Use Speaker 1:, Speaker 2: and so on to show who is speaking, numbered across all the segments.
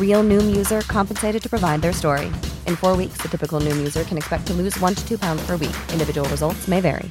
Speaker 1: Real Noom user compensated to provide their story. In four weeks, the typical Noom user can expect to lose one to two pounds per week. Individual results may vary.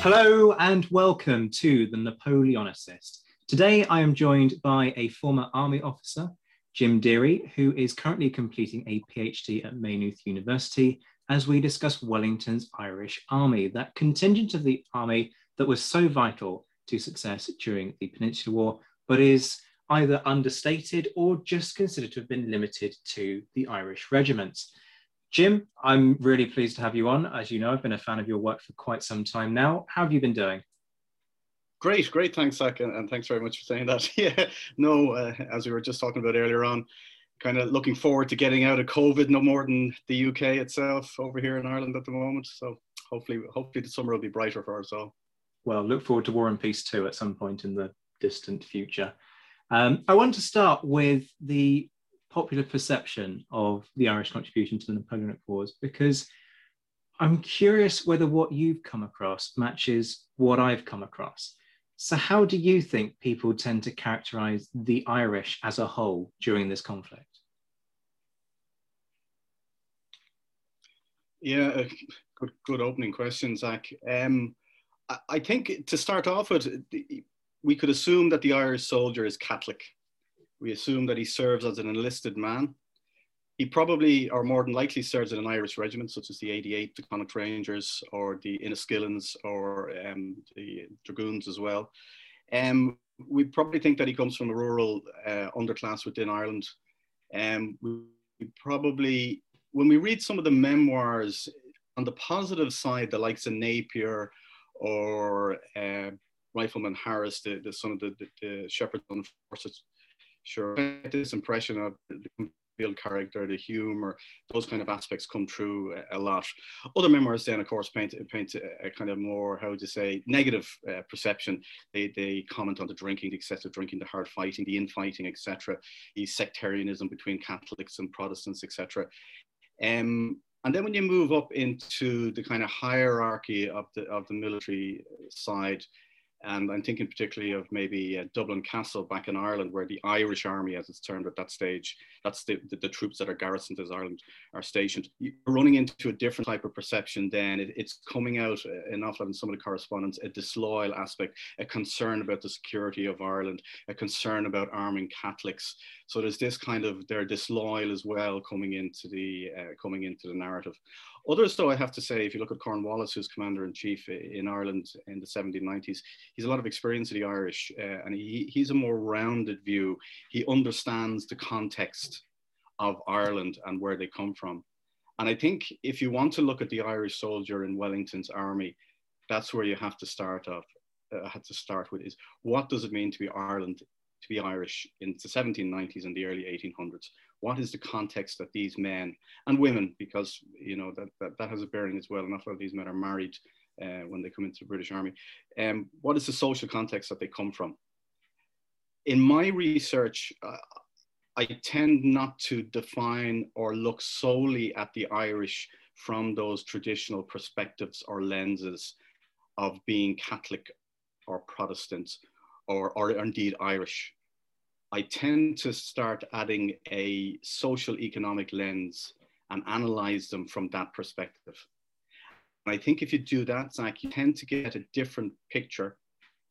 Speaker 2: Hello and welcome to the Napoleonicist. Today I am joined by a former army officer, Jim Deery, who is currently completing a PhD at Maynooth University as we discuss Wellington's Irish Army, that contingent of the army that was so vital to success during the Peninsular War, but is either understated or just considered to have been limited to the Irish regiments. Jim, I'm really pleased to have you on. As you know, I've been a fan of your work for quite some time now. How have you been doing?
Speaker 3: Great, great. Thanks, Zack, and, and thanks very much for saying that. yeah, no, uh, as we were just talking about earlier on, kind of looking forward to getting out of COVID no more than the UK itself over here in Ireland at the moment. So hopefully, hopefully the summer will be brighter for us all.
Speaker 2: Well, look forward to War and Peace too at some point in the distant future. Um, I want to start with the popular perception of the Irish contribution to the Napoleonic Wars because I'm curious whether what you've come across matches what I've come across. So, how do you think people tend to characterize the Irish as a whole during this conflict?
Speaker 3: Yeah, good, good opening question, Zack. Um, I, I think to start off with, we could assume that the Irish soldier is Catholic we assume that he serves as an enlisted man. He probably, or more than likely, serves in an Irish regiment, such as the 88, the Connacht Rangers, or the Inniskillens, or um, the Dragoons as well. Um, we probably think that he comes from a rural uh, underclass within Ireland. Um, we, probably, when we read some of the memoirs, on the positive side, the likes of Napier or uh, Rifleman Harris, the, the son of the, the, the Shepherd forces, sure this impression of the field character, the humor, those kind of aspects come through a, lot. Other memoirs then, of course, paint, paint a, a kind of more, how you say, negative uh, perception. They, they comment on the drinking, the excessive drinking, the hard fighting, the infighting, etc., the sectarianism between Catholics and Protestants, etc. Um, and then when you move up into the kind of hierarchy of the, of the military side, and I'm thinking particularly of maybe uh, Dublin Castle back in Ireland, where the Irish Army, as it's termed at that stage, that's the, the, the troops that are garrisoned as Ireland are stationed. You're running into a different type of perception then. It, it's coming out uh, an awful lot in some of the correspondence, a disloyal aspect, a concern about the security of Ireland, a concern about arming Catholics. So there's this kind of, they're disloyal as well coming into the, uh, coming into the narrative. Others, though, I have to say, if you look at Cornwallis, who's commander in chief in Ireland in the 1790s, he's a lot of experience of the Irish, uh, and he, he's a more rounded view. He understands the context of Ireland and where they come from. And I think if you want to look at the Irish soldier in Wellington's army, that's where you have to start off. Uh, have to start with is what does it mean to be Ireland, to be Irish in the 1790s and the early 1800s? what is the context that these men and women, because you know that, that, that has a bearing as well. Enough of these men are married uh, when they come into the British Army. Um, what is the social context that they come from? In my research, uh, I tend not to define or look solely at the Irish from those traditional perspectives or lenses of being Catholic or Protestant or, or indeed Irish. I tend to start adding a social economic lens and analyze them from that perspective. And I think if you do that, Zack, you tend to get a different picture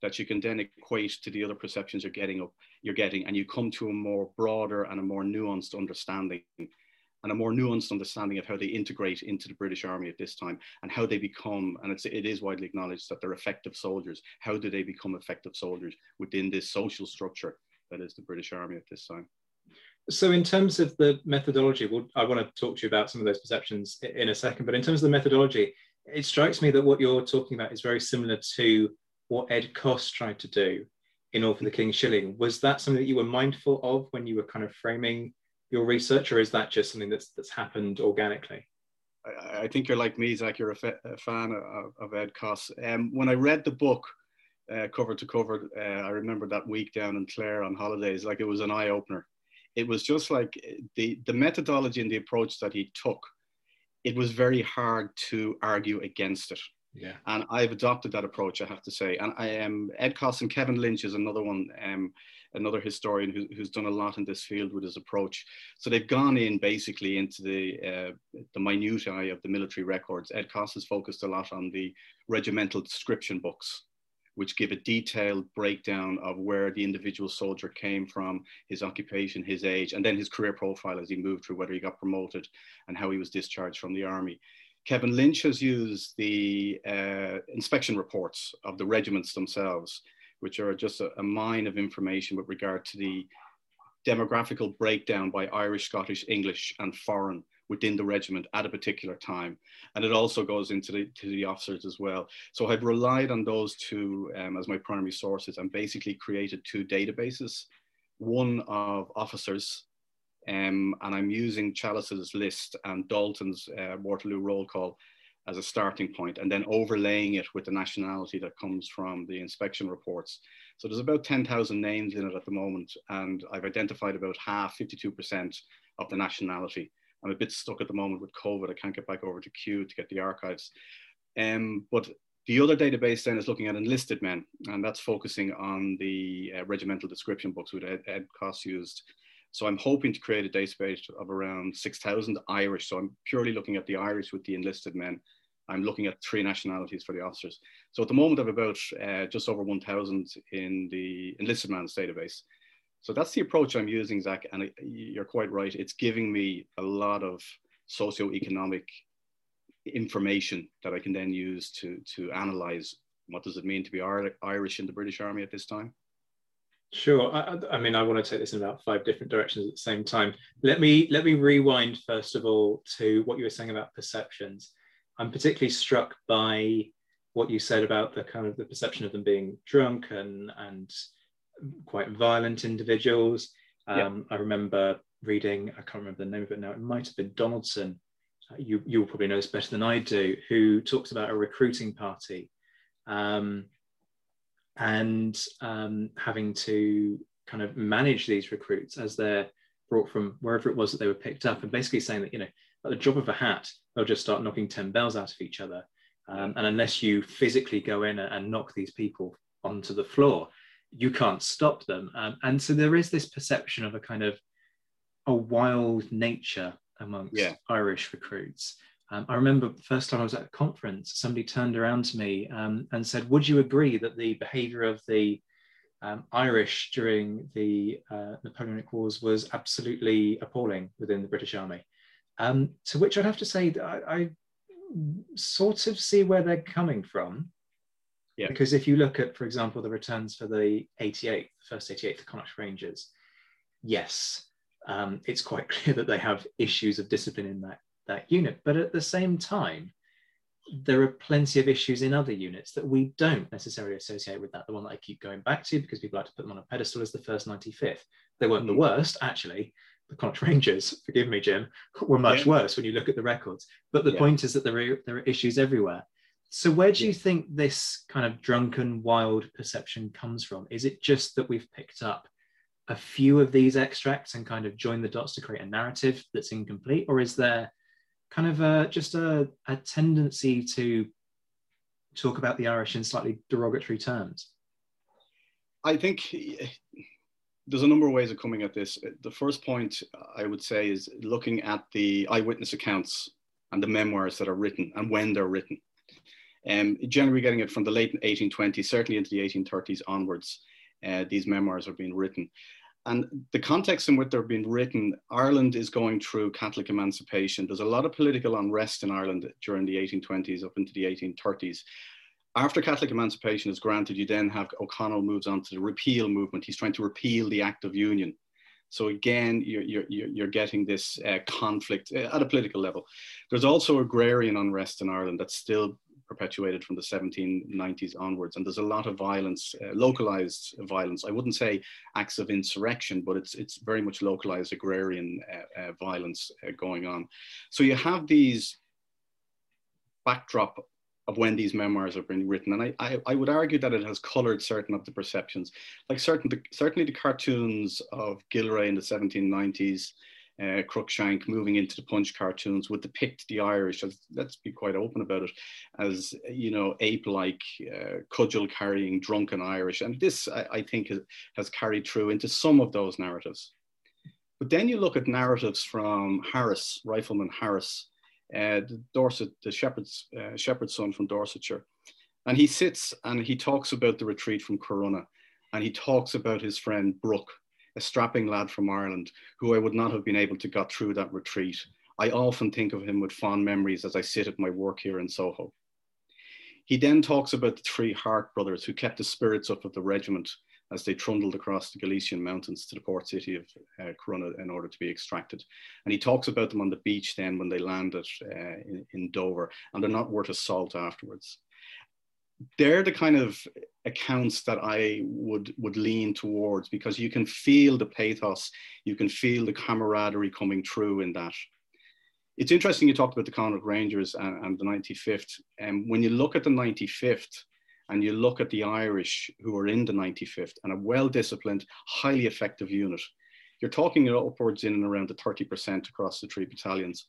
Speaker 3: that you can then equate to the other perceptions you're getting up, you're getting, and you come to a more broader and a more nuanced understanding and a more nuanced understanding of how they integrate into the British Army at this time and how they become, and it's, it is widely acknowledged that they're effective soldiers. How do they become effective soldiers within this social structure that is the British Army at this time?
Speaker 2: So, in terms of the methodology, well, I want to talk to you about some of those perceptions in a second. But in terms of the methodology, it strikes me that what you're talking about is very similar to what Ed Coss tried to do in All for the King's Shilling. Was that something that you were mindful of when you were kind of framing your research, or is that just something that's that's happened organically?
Speaker 3: I, I think you're like me, Zack. You're a, fa- a fan of, of, Ed Coss. Um, when I read the book uh, cover to cover, uh, I remember that week down in Clare on holidays, like it was an eye opener. It was just like the the methodology and the approach that he took. It was very hard to argue against it.
Speaker 2: Yeah.
Speaker 3: And I've adopted that approach, I have to say. And I am um, Ed Coss and Kevin Lynch is another one. Um, another historian who, who's done a lot in this field with his approach. So they've gone in basically into the uh, the minutiae of the military records. Ed Coss has focused a lot on the regimental description books, which give a detailed breakdown of where the individual soldier came from, his occupation, his age, and then his career profile as he moved through, whether he got promoted and how he was discharged from the army. Kevin Lynch has used the uh, inspection reports of the regiments themselves which are just a, a mine of information with regard to the demographical breakdown by Irish, Scottish, English, and foreign within the regiment at a particular time. And it also goes into the, to the officers as well. So I've relied on those two um, as my primary sources and basically created two databases, one of officers, um, and I'm using Challis's list and Dalton's uh, Waterloo roll call as a starting point and then overlaying it with the nationality that comes from the inspection reports. So there's about 10,000 names in it at the moment, and I've identified about half, 52% of the nationality. I'm a bit stuck at the moment with COVID. I can't get back over to Kew to get the archives. Um, but the other database then is looking at enlisted men, and that's focusing on the uh, regimental description books which Ed, Ed Coss used. So I'm hoping to create a database of around 6,000 Irish. So I'm purely looking at the Irish with the enlisted men I'm looking at three nationalities for the officers. So at the moment, I have about uh, just over 1,000 in the enlisted man's database. So that's the approach I'm using, Zack. And you're quite right. It's giving me a lot of socio-economic information that I can then use to, to analyze what does it mean to be Irish in the British Army at this time.
Speaker 2: Sure. I, I, mean, I want to take this in about five different directions at the same time. Let me let me rewind first of all to what you were saying about perceptions. I'm particularly struck by what you said about the kind of the perception of them being drunk and and quite violent individuals. Um, I remember reading, I can't remember the name of it now, it might have been Donaldson. Uh, you, you'll probably know this better than I do, who talks about a recruiting party um, and um, having to kind of manage these recruits as they're brought from wherever it was that they were picked up, and basically saying that, you know, at the drop of a hat, they'll just start knocking 10 bells out of each other. Um, and unless you physically go in and knock these people onto the floor, you can't stop them. Um, and so there is this perception of a kind of a wild nature amongst yeah. Irish recruits. Um, I remember the first time I was at a conference, somebody turned around to me um, and said, Would you agree that the behavior of the um, Irish during the uh, Napoleonic Wars was absolutely appalling within the British Army? Um, to which I'd have to say I, I, sort of see where they're coming from.
Speaker 3: Yeah.
Speaker 2: Because if you look at, for example, the returns for the 88, the first 88, the Connacht Rangers, yes, um, it's quite clear that they have issues of discipline in that, that unit. But at the same time, there are plenty of issues in other units that we don't necessarily associate with that. The one that I keep going back to because people like to put them on a pedestal is the first 95th. They weren't mm-hmm. the worst, actually, the Connacht Rangers, forgive me, Jim, were much yeah. worse when you look at the records. But the yeah. point is that there are, there are issues everywhere. So, where do you think this kind of drunken, wild perception comes from? Is it just that we've picked up a few of these extracts and kind of joined the dots to create a narrative that's incomplete, or is there kind of a, just a, a tendency to talk about the Irish in slightly derogatory terms?
Speaker 3: I think eh, there's a number of ways of coming at this. The first point uh, I would say is looking at the eyewitness accounts and the memoirs that are written and when they're written. Um, generally getting it from the late 1820s, certainly into the 1830s onwards, uh, these memoirs are being written. And the context in which they're being written, Ireland is going through Catholic emancipation. There's a lot of political unrest in Ireland during the 1820s up into the 1830s. After Catholic emancipation is granted, you then have O'Connell moves on to the repeal movement. He's trying to repeal the Act of Union. So again, you're, you're, you're getting this uh, conflict uh, at a political level. There's also agrarian unrest in Ireland that's still perpetuated from the 1790s onwards. And there's a lot of violence, uh, localized violence. I wouldn't say acts of insurrection, but it's, it's very much localized agrarian uh, uh, violence uh, going on. So you have these backdrop of when these memoirs are being written. And I, I, I, would argue that it has colored certain of the perceptions, like certain, certainly the cartoons of Gillray in the 1790s, uh, Cruikshank moving into the Punch cartoons would depict the Irish, as, let's be quite open about it, as, you know, ape-like, uh, cudgel-carrying, drunken Irish. And this, I, I think, has, carried through into some of those narratives. But then you look at narratives from Harris, Rifleman Harris, uh, the Dorset, the shepherd's, uh, shepherd's son from Dorsetshire. And he sits and he talks about the retreat from Corunna. And he talks about his friend Brooke, a strapping lad from Ireland who I would not have been able to get through that retreat. I often think of him with fond memories as I sit at my work here in Soho. He then talks about the three Hart brothers who kept the spirits up of the regiment as they trundled across the Galician mountains to the port city of uh, Corunna in order to be extracted. And he talks about them on the beach then when they landed uh, in, in Dover, and they're not worth a salt afterwards they're the kind of accounts that I would would lean towards because you can feel the pathos, you can feel the camaraderie coming through in that. It's interesting you talked about the Connacht Rangers and, and the 95th. And um, when you look at the 95th and you look at the Irish who are in the 95th and a well-disciplined, highly effective unit, you're talking upwards in and around the 30% across the three battalions.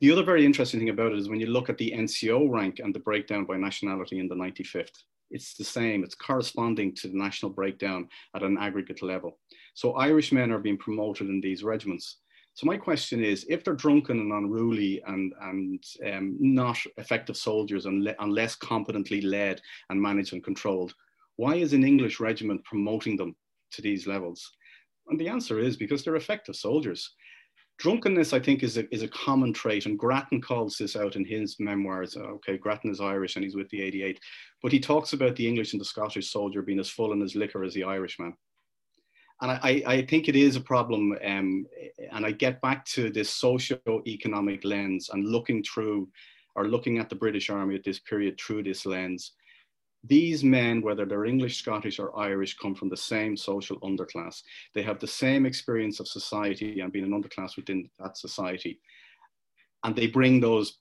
Speaker 3: The other very interesting thing about it is when you look at the NCO rank and the breakdown by nationality in the 95th, it's the same. It's corresponding to the national breakdown at an aggregate level. So Irish men are being promoted in these regiments. So my question is, if they're drunken and unruly and, and um, not effective soldiers and unless competently led and managed and controlled, why is an English regiment promoting them to these levels? And the answer is because they're effective soldiers drunkenness, I think, is a, is a common trait. And Grattan calls this out in his memoirs. Uh, okay, Grattan is Irish and he's with the 88. But he talks about the English and the Scottish soldier being as full in his liquor as the Irishman. And I, I think it is a problem. Um, and I get back to this socio-economic lens and looking through or looking at the British Army at this period through this lens these men, whether they're English, Scottish, or Irish, come from the same social underclass. They have the same experience of society and being an underclass within that society. And they bring those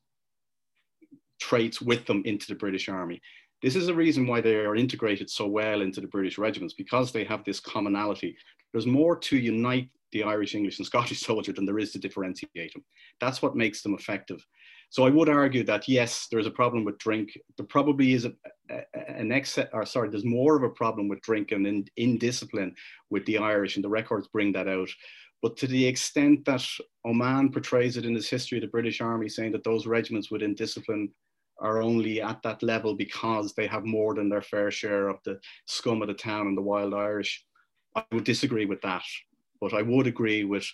Speaker 3: traits with them into the British Army. This is a reason why they are integrated so well into the British regiments because they have this commonality. There's more to unite the Irish, English, and Scottish soldier than there is to differentiate them. That's what makes them effective. So I would argue that yes, there's a problem with drink. There probably is a, a, an excess, or sorry, there's more of a problem with drink and in, indiscipline with the Irish, and the records bring that out. But to the extent that Oman portrays it in his history of the British Army, saying that those regiments with indiscipline are only at that level because they have more than their fair share of the scum of the town and the wild Irish, I would disagree with that. But I would agree with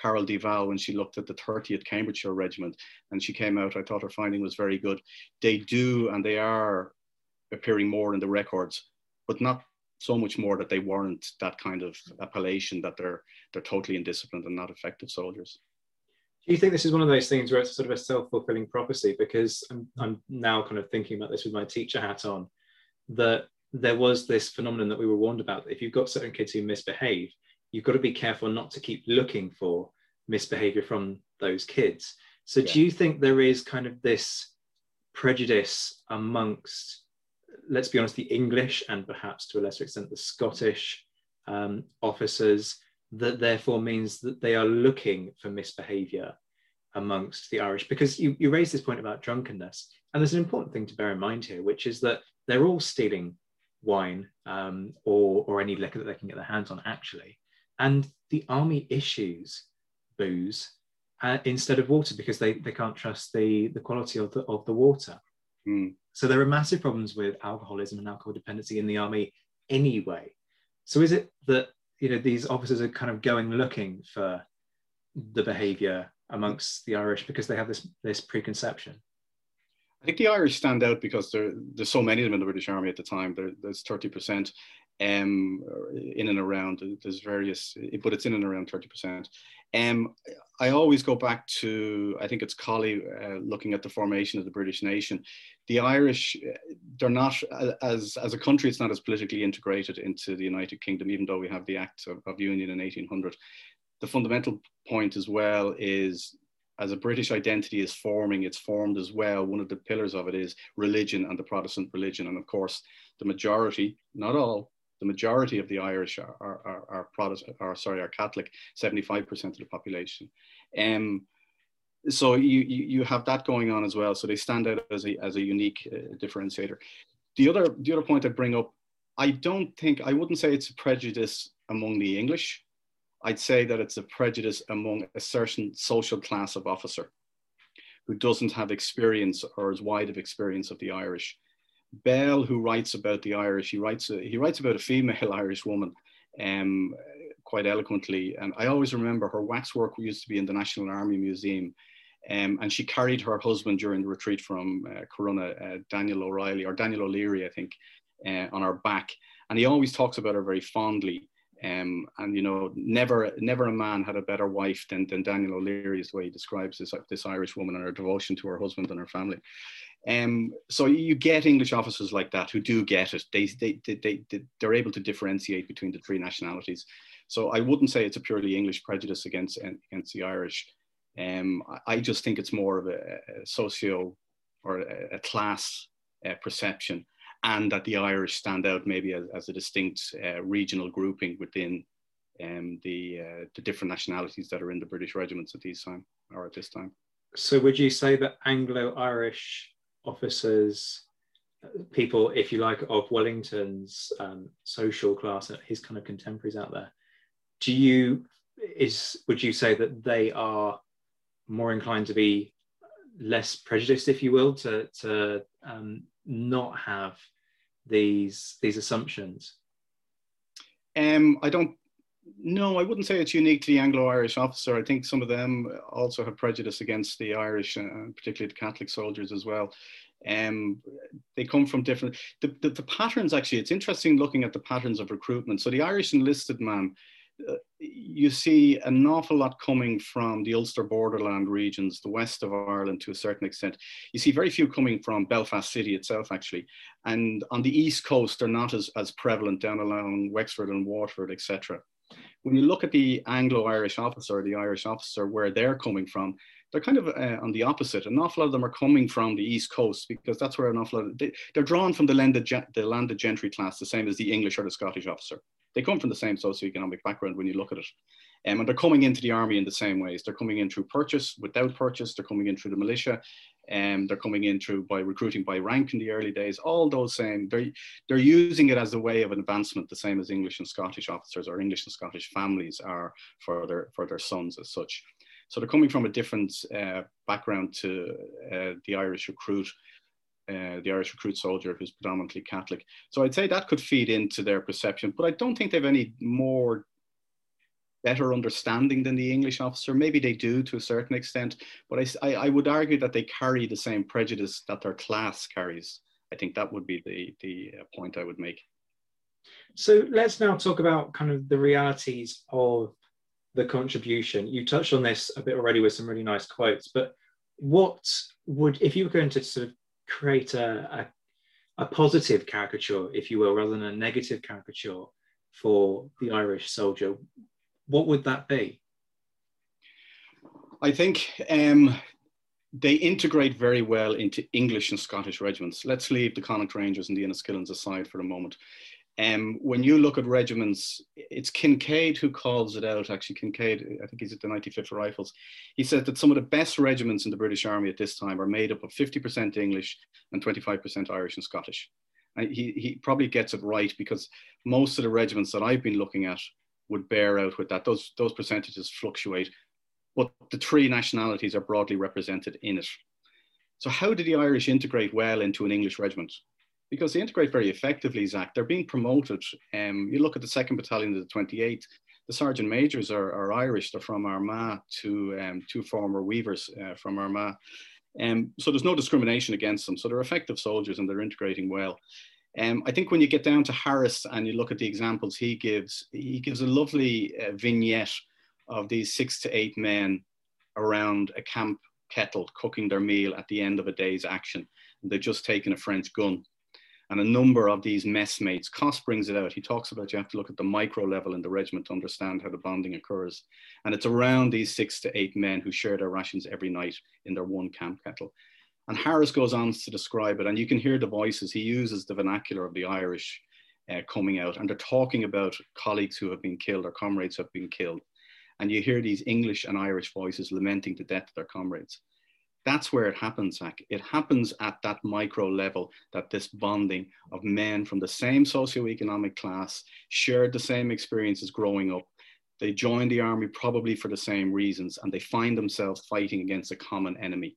Speaker 3: Carole Divall when she looked at the 30th Cambridgeshire Regiment and she came out, I thought her finding was very good. They do and they are appearing more in the records, but not so much more that they warrant that kind of appellation that they're they're totally indisciplined and not effective soldiers.
Speaker 2: Do you think this is one of those things where it's sort of a self-fulfilling prophecy? Because I'm, I'm now kind of thinking about this with my teacher hat on, that there was this phenomenon that we were warned about. That if you've got certain kids who misbehave, you've got to be careful not to keep looking for misbehavior from those kids. So, yeah. do you think there is kind of this prejudice amongst, let's be honest, the English and perhaps to a lesser extent the Scottish um, officers that therefore means that they are looking for misbehavior amongst the Irish? Because you, you raised this point about drunkenness, and there's an important thing to bear in mind here, which is that they're all stealing wine um, or, or any liquor that they can get their hands on, actually. And the army issues booze uh, instead of water because they, they can't trust the, the quality of the, of the water.
Speaker 3: Mm.
Speaker 2: So there are massive problems with alcoholism and alcohol dependency in the army anyway. So is it that you know these officers are kind of going looking for the behaviour amongst the Irish because they have this this preconception?
Speaker 3: I think the Irish stand out because there, there's so many of them in the British Army at the time. There, there's 30% um, in and around. There's various, but it's in and around 30%. Um, I always go back to, I think it's Colley uh, looking at the formation of the British nation. The Irish, they're not, as, as a country, it's not as politically integrated into the United Kingdom, even though we have the Act of, of Union in 1800. The fundamental point as well is as a British identity is forming, it's formed as well. One of the pillars of it is religion and the Protestant religion. And of course, the majority, not all, the majority of the Irish are, are, are, Protestant, or sorry, are Catholic, 75% of the population. Um, so you, you, you have that going on as well. So they stand out as a, as a unique uh, differentiator. The other, the other point I bring up, I don't think, I wouldn't say it's a prejudice among the English. I'd say that it's a prejudice among a certain social class of officer who doesn't have experience or as wide of experience of the Irish. Bell, who writes about the Irish, he writes a, he writes about a female Irish woman um, quite eloquently. And I always remember her waxwork used to be in the National Army Museum. Um, and she carried her husband during the retreat from uh, Corunna, uh, Daniel O'Reilly, or Daniel O'Leary, I think, uh, on her back. And he always talks about her very fondly. Um, and you know, never never a man had a better wife than, than Daniel O'Leary is the way he describes this, this Irish woman and her devotion to her husband and her family. Um, so you get English officers like that who do get it. They, they, they, they, they're able to differentiate between the three nationalities. So I wouldn't say it's a purely English prejudice against, against the Irish. Um, I just think it's more of a, a socio or a, a class uh, perception and that the Irish stand out maybe as, as a distinct uh, regional grouping within um, the, uh, the different nationalities that are in the British regiments at these time or at this time.
Speaker 2: So would you say that Anglo-Irish officers, people, if you like, of Wellington's um, social class, his kind of contemporaries out there, do you is would you say that they are more inclined to be less prejudiced, if you will, to to um, not have these these assumptions?
Speaker 3: Um, I don't. No, I wouldn't say it's unique to the Anglo-Irish officer. I think some of them also have prejudice against the Irish, uh, particularly the Catholic soldiers as well. Um, they come from different. The, the, the patterns actually. It's interesting looking at the patterns of recruitment. So the Irish enlisted man you see an awful lot coming from the Ulster borderland regions, the west of Ireland to a certain extent. You see very few coming from Belfast City itself, actually. And on the east coast, they're not as, as prevalent down along Wexford and Waterford, etc. When you look at the Anglo-Irish officer, the Irish officer, where they're coming from, they're kind of uh, on the opposite. An awful lot of them are coming from the East Coast because that's where an awful lot of, they, are drawn from the landed, the landed gentry class, the same as the English or the Scottish officer they come from the same socioeconomic background when you look at it. Um, and they're coming into the army in the same ways. They're coming in through purchase, without purchase, they're coming in through the militia, um, they're coming in through by recruiting by rank in the early days. All those same, they're, they're using it as a way of advancement, the same as English and Scottish officers or English and Scottish families are for their, for their sons as such. So they're coming from a different uh, background to uh, the Irish recruit uh, the Irish recruit soldier who's predominantly Catholic. So I'd say that could feed into their perception, but I don't think they've any more better understanding than the English officer. Maybe they do to a certain extent, but I, I, would argue that they carry the same prejudice that their class carries. I think that would be the, the uh, point I would make.
Speaker 2: So let's now talk about kind of the realities of the contribution. You touched on this a bit already with some really nice quotes, but what would, if you were going to sort of create a, a, a positive caricature, if you will, rather than a negative caricature for the Irish soldier, what would that be?
Speaker 3: I think um, they integrate very well into English and Scottish regiments. Let's leave the Connacht Rangers and the Enniskillens aside for a moment. Um, when you look at regiments, it's Kincaid who calls it out. Actually, Kincaid, I think he's at the 95th Rifles. He said that some of the best regiments in the British Army at this time are made up of 50% English and 25% Irish and Scottish. And he, he probably gets it right because most of the regiments that I've been looking at would bear out with that. Those, those percentages fluctuate, but the three nationalities are broadly represented in it. So, how do the Irish integrate well into an English regiment? because they integrate very effectively, Zack. They're being promoted. Um, you look at the second battalion of the 28th, the sergeant majors are, are Irish. They're from Armagh, two, um, two former weavers uh, from Armagh. Um, so there's no discrimination against them. So they're effective soldiers and they're integrating well. Um, I think when you get down to Harris and you look at the examples he gives, he gives a lovely uh, vignette of these six to eight men around a camp kettle cooking their meal at the end of a day's action. They've just taken a French gun and a number of these messmates. Coss brings it out. He talks about you have to look at the micro level in the regiment to understand how the bonding occurs. And it's around these six to eight men who share their rations every night in their one camp kettle. And Harris goes on to describe it, and you can hear the voices. He uses the vernacular of the Irish uh, coming out, and they're talking about colleagues who have been killed or comrades who have been killed. And you hear these English and Irish voices lamenting the death of their comrades that's where it happens, Zack. It happens at that micro level that this bonding of men from the same socioeconomic class shared the same experiences growing up. They join the army probably for the same reasons and they find themselves fighting against a common enemy.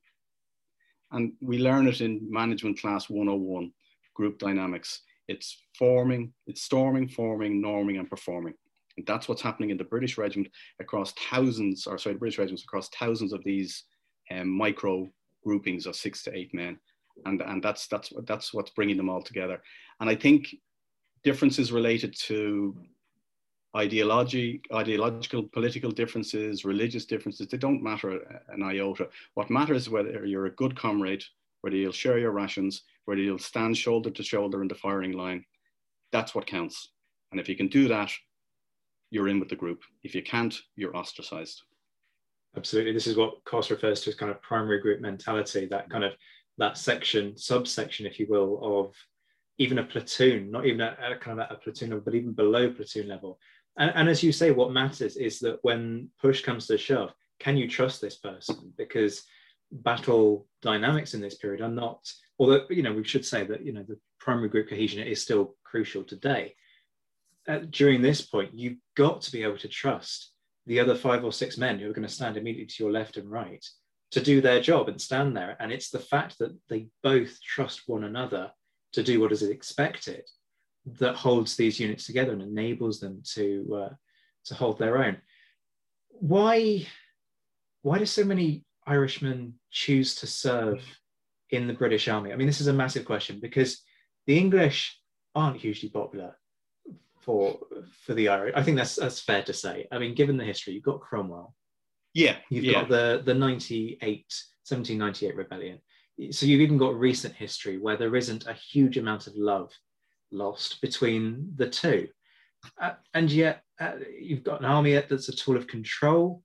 Speaker 3: And we learn it in management class 101, group dynamics. It's forming, it's storming, forming, norming, and performing. And that's what's happening in the British regiment across thousands, or sorry, the British regiments across thousands of these um, micro groupings of six to eight men, and and that's that's that's what's bringing them all together. And I think differences related to ideology, ideological, political differences, religious differences, they don't matter an iota. What matters is whether you're a good comrade, whether you'll share your rations, whether you'll stand shoulder to shoulder in the firing line. That's what counts. And if you can do that, you're in with the group. If you can't, you're ostracized.
Speaker 2: Absolutely. This is what Coss refers to as kind of primary group mentality, that kind of that section, subsection, if you will, of even a platoon, not even a, a kind of a platoon level, but even below platoon level. And, and as you say, what matters is that when push comes to shove, can you trust this person? Because battle dynamics in this period are not, although, you know, we should say that, you know, the primary group cohesion is still crucial today. Uh, during this point, you've got to be able to trust the other five or six men who are going to stand immediately to your left and right to do their job and stand there. And it's the fact that they both trust one another to do what is expected that holds these units together and enables them to uh, to hold their own. Why why do so many Irishmen choose to serve in the British Army? I mean, this is a massive question because the English aren't hugely popular for for the Irish. I think that's that's fair to say. I mean, given the history, you've got Cromwell.
Speaker 3: Yeah.
Speaker 2: You've
Speaker 3: yeah.
Speaker 2: got the the 98 1798 rebellion. So you've even got recent history where there isn't a huge amount of love lost between the two. Uh, and yet uh, you've got an army that's a tool of control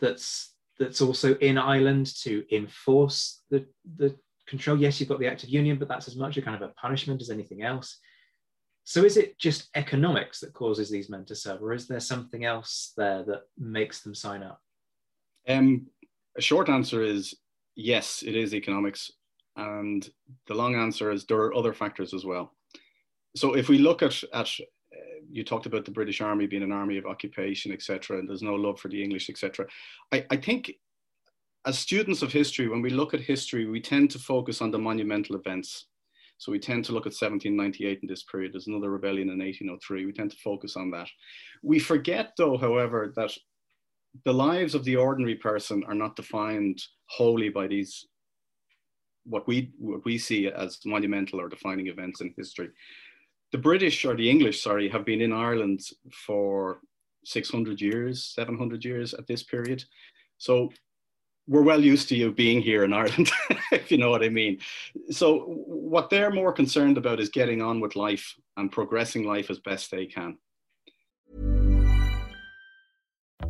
Speaker 2: that's that's also in Ireland to enforce the the control. Yes, you've got the Act of Union, but that's as much a kind of a punishment as anything else. So is it just economics that causes these men to serve, or is there something else there that makes them sign up?
Speaker 3: Um, a short answer is yes, it is economics, and the long answer is there are other factors as well. So if we look at at uh, you talked about the British Army being an army of occupation, etc., and there's no love for the English, etc. I, I think as students of history, when we look at history, we tend to focus on the monumental events so we tend to look at 1798 in this period. There's another rebellion in 1803. We tend to focus on that. We forget, though, however, that the lives of the ordinary person are not defined wholly by these what we what we see as monumental or defining events in history. The British or the English, sorry, have been in Ireland for 600 years, 700 years at this period. So we're well used to you being here in Ireland, if you know what I mean. So, what they're more concerned about is getting on with life and progressing life as best they can.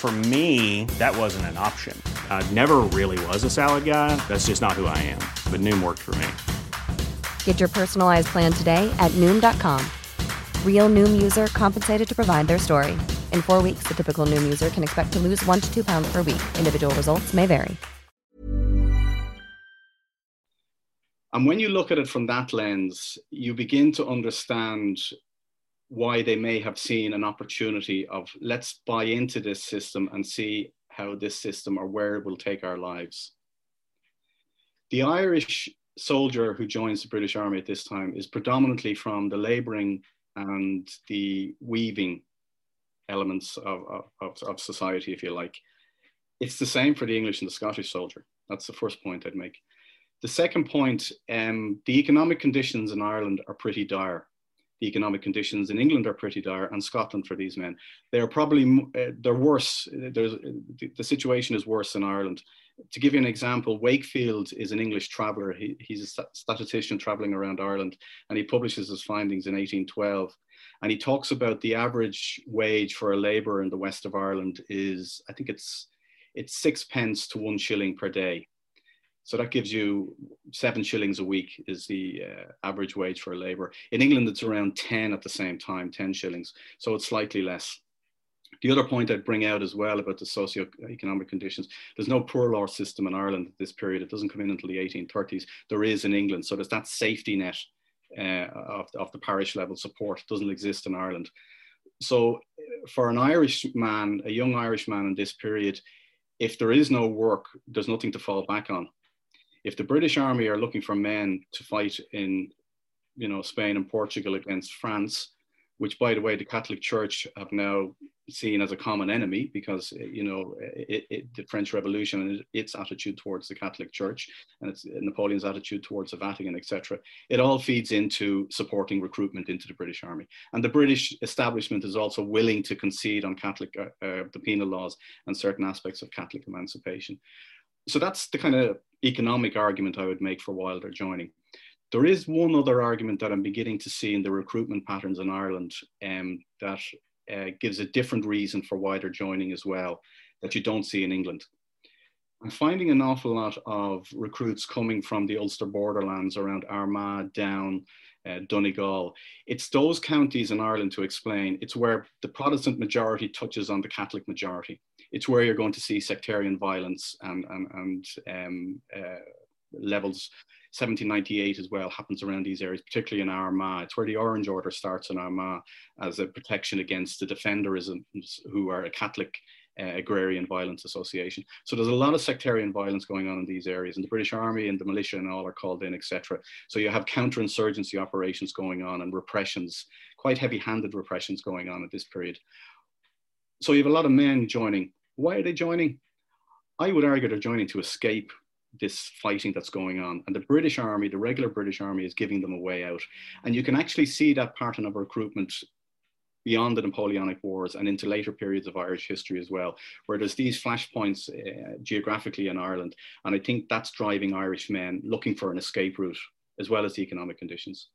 Speaker 4: For me, that wasn't an option. I never really was a salad guy. That's just not who I am. But Noom worked for me.
Speaker 1: Get your personalized plan today at Noom.com. Real Noom user compensated to provide their story. In four weeks, the typical Noom user can expect to lose one to two pounds per week. Individual results may vary.
Speaker 3: And when you look at it from that lens, you begin to understand why they may have seen an opportunity of let's buy into this system and see how this system or where it will take our lives. The Irish soldier who joins the British Army at this time is predominantly from the labouring and the weaving elements of, of, of, society, if you like. It's the same for the English and the Scottish soldier. That's the first point I'd make. The second point, um, the economic conditions in Ireland are pretty dire the economic conditions in England are pretty dire and Scotland for these men. They are probably, uh, they're worse. There's, the, the, situation is worse in Ireland. To give you an example, Wakefield is an English traveller. He, he's a statistician travelling around Ireland and he publishes his findings in 1812. And he talks about the average wage for a labourer in the west of Ireland is, I think it's, it's six pence to one shilling per day. So that gives you seven shillings a week is the uh, average wage for a labourer. In England, it's around 10 at the same time, 10 shillings. So it's slightly less. The other point I'd bring out as well about the socio-economic conditions, there's no poor law system in Ireland at this period. It doesn't come in until the 1830s. There is in England. So there's that safety net uh, of, of the parish level support. Doesn't exist in Ireland. So uh, for an Irish man, a young Irish man in this period, if there is no work, there's nothing to fall back on if the British Army are looking for men to fight in, you know, Spain and Portugal against France, which, by the way, the Catholic Church have now seen as a common enemy because, you know, it, it, the French Revolution and its attitude towards the Catholic Church and it's Napoleon's attitude towards the Vatican, etc. It all feeds into supporting recruitment into the British Army. And the British establishment is also willing to concede on Catholic, uh, uh, the penal laws and certain aspects of Catholic emancipation so that's the kind of economic argument I would make for Wilder joining. There is one other argument that I'm beginning to see in the recruitment patterns in Ireland um, that uh, gives a different reason for Wilder joining as well that you don't see in England. I'm finding an awful lot of recruits coming from the Ulster borderlands around Armagh, Down, uh, Donegal. It's those counties in Ireland to explain. It's where the Protestant majority touches on the Catholic majority it's where you're going to see sectarian violence and, and, and um, uh, levels 1798 as well happens around these areas, particularly in Armagh. It's where the Orange Order starts in Armagh as a protection against the defenderisms who are a Catholic uh, agrarian violence association. So there's a lot of sectarian violence going on in these areas, and the British Army and the militia and all are called in, etc. So you have counterinsurgency operations going on and repressions, quite heavy-handed repressions going on at this period. So you have a lot of men joining why are they joining? I would argue they're joining to escape this fighting that's going on. And the British Army, the regular British Army, is giving them a way out. And you can actually see that pattern of recruitment beyond the Napoleonic Wars and into later periods of Irish history as well, where there's these flashpoints uh, geographically in Ireland. And I think that's driving Irish men looking for an escape route as well as the economic conditions.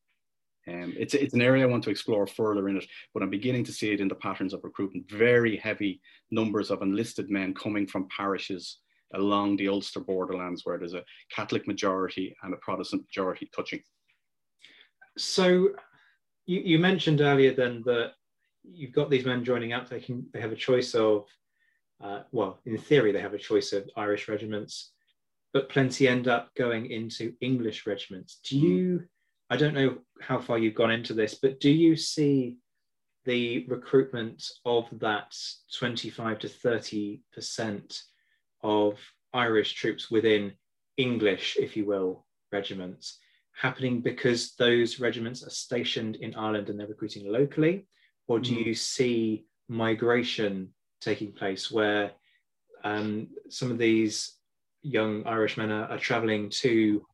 Speaker 3: Um, it's, it's an area I want to explore further in it, but I'm beginning to see it in the patterns of recruitment. Very heavy numbers of enlisted men coming from parishes along the Ulster borderlands where there's a Catholic majority and a Protestant majority touching.
Speaker 2: So you, you mentioned earlier then that you've got these men joining up, they, can, they have a choice of, uh, well, in theory, they have a choice of Irish regiments, but plenty end up going into English regiments. Do you I don't know how far you've gone into this, but do you see the recruitment of that 25 to 30 percent of Irish troops within English, if you will, regiments happening because those regiments are stationed in Ireland and they're recruiting locally? Or do mm. you see migration taking place where um, some of these young Irishmen are, are traveling to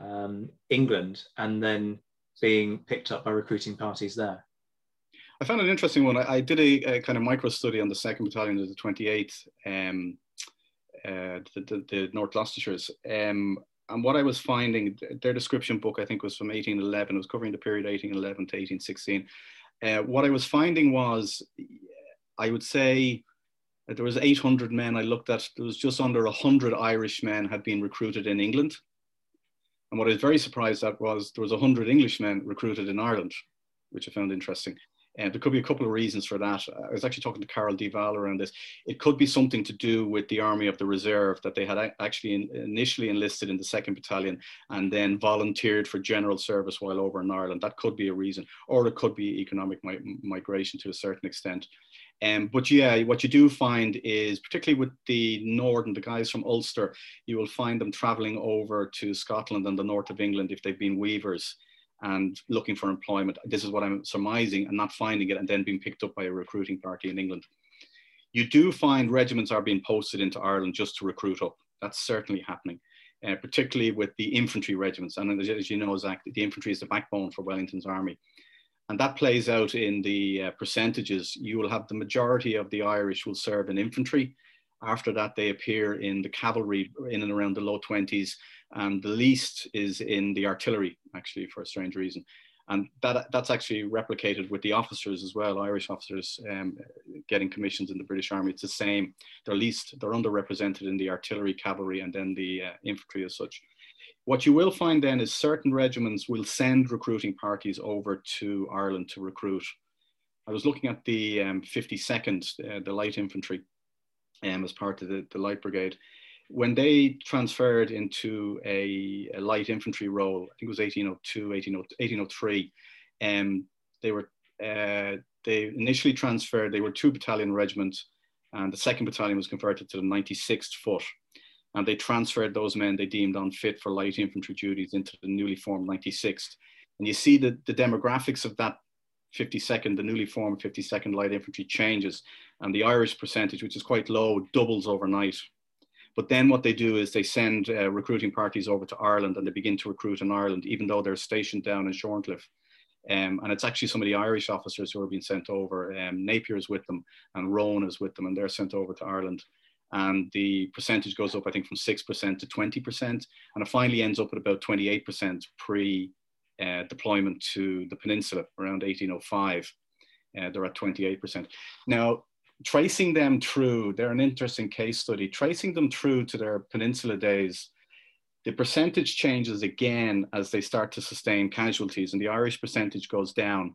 Speaker 2: um, England and then being picked up by recruiting parties there?
Speaker 3: I found an interesting one. I, I did a, a, kind of micro study on the second battalion of the 28th, um, uh, the, the, the, North Gloucestershire's. Um, and what I was finding, their description book, I think, was from 1811. It was covering the period 1811 to 1816. Uh, what I was finding was, I would say, there was 800 men I looked at. There was just under 100 Irish men had been recruited in England. And what I was very surprised at was there was 100 Englishmen recruited in Ireland, which I found interesting. And there could be a couple of reasons for that. Uh, I was actually talking to Carole Divall around this. It could be something to do with the Army of the Reserve that they had actually in, initially enlisted in the 2nd Battalion and then volunteered for general service while over in Ireland. That could be a reason. Or it could be economic mi migration to a certain extent. Um, but yeah, what you do find is, particularly with the Northern, the guys from Ulster, you will find them traveling over to Scotland and the north of England if they've been weavers and looking for employment. This is what I'm surmising and not finding it and then being picked up by a recruiting party in England. You do find regiments are being posted into Ireland just to recruit up. That's certainly happening. Uh, particularly with the infantry regiments. And as you know, Zack, the infantry is the backbone for Wellington's army. And that plays out in the uh, percentages. You will have the majority of the Irish will serve in infantry. After that, they appear in the cavalry in and around the low 20s. And the least is in the artillery, actually, for a strange reason. And that, that's actually replicated with the officers as well, Irish officers um, getting commissions in the British Army. It's the same. They're least, they're underrepresented in the artillery, cavalry, and then the uh, infantry as such. What you will find then is certain regiments will send recruiting parties over to Ireland to recruit. I was looking at the um, 52nd, uh, the light infantry, um, as part of the, the light brigade. When they transferred into a, a, light infantry role, I think it was 1802, 1803, um, they were uh, they initially transferred. They were two battalion regiments, and the second battalion was converted to the 96th Foot and they transferred those men they deemed unfit for light infantry duties into the newly formed 96th. And you see the, the demographics of that 52nd, the newly formed 52nd Light Infantry changes, and the Irish percentage, which is quite low, doubles overnight. But then what they do is they send uh, recruiting parties over to Ireland and they begin to recruit in Ireland, even though they're stationed down in Shorncliffe. Um, and it's actually some of the Irish officers who are being sent over. Um, Napier is with them, and Rowan is with them, and they're sent over to Ireland and the percentage goes up, I think, from 6% to 20%, and it finally ends up at about 28% pre uh, deployment to the peninsula around 1805. Uh, they're at 28%. Now, tracing them through, they're an interesting case study. Tracing them through to their peninsula days, the percentage changes again as they start to sustain casualties, and the Irish percentage goes down.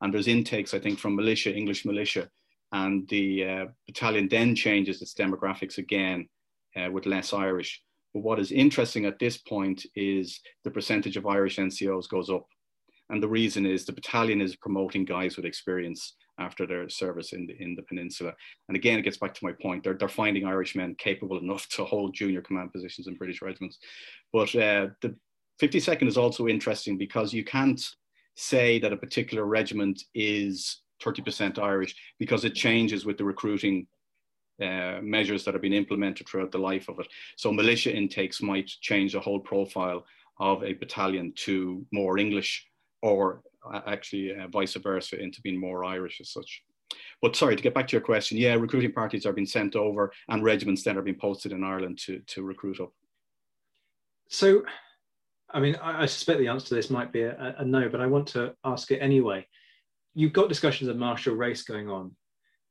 Speaker 3: And there's intakes, I think, from militia, English militia, and the uh, battalion then changes its demographics again uh, with less Irish. But what is interesting at this point is the percentage of Irish NCOs goes up. And the reason is the battalion is promoting guys with experience after their service in the, in the peninsula. And again, it gets back to my point. They're, they're finding Irish men capable enough to hold junior command positions in British regiments. But uh, the 52nd is also interesting because you can't say that a particular regiment is 30% Irish because it changes with the recruiting uh, measures that have been implemented throughout the life of it. So militia intakes might change the whole profile of a battalion to more English or uh, actually uh, vice versa into being more Irish as such. But sorry, to get back to your question, yeah, recruiting parties are being sent over and regiments then are being posted in Ireland to, to recruit up.
Speaker 2: So, I mean, I, I suspect the answer to this might be a, a no, but I want to ask it anyway you've got discussions of martial race going on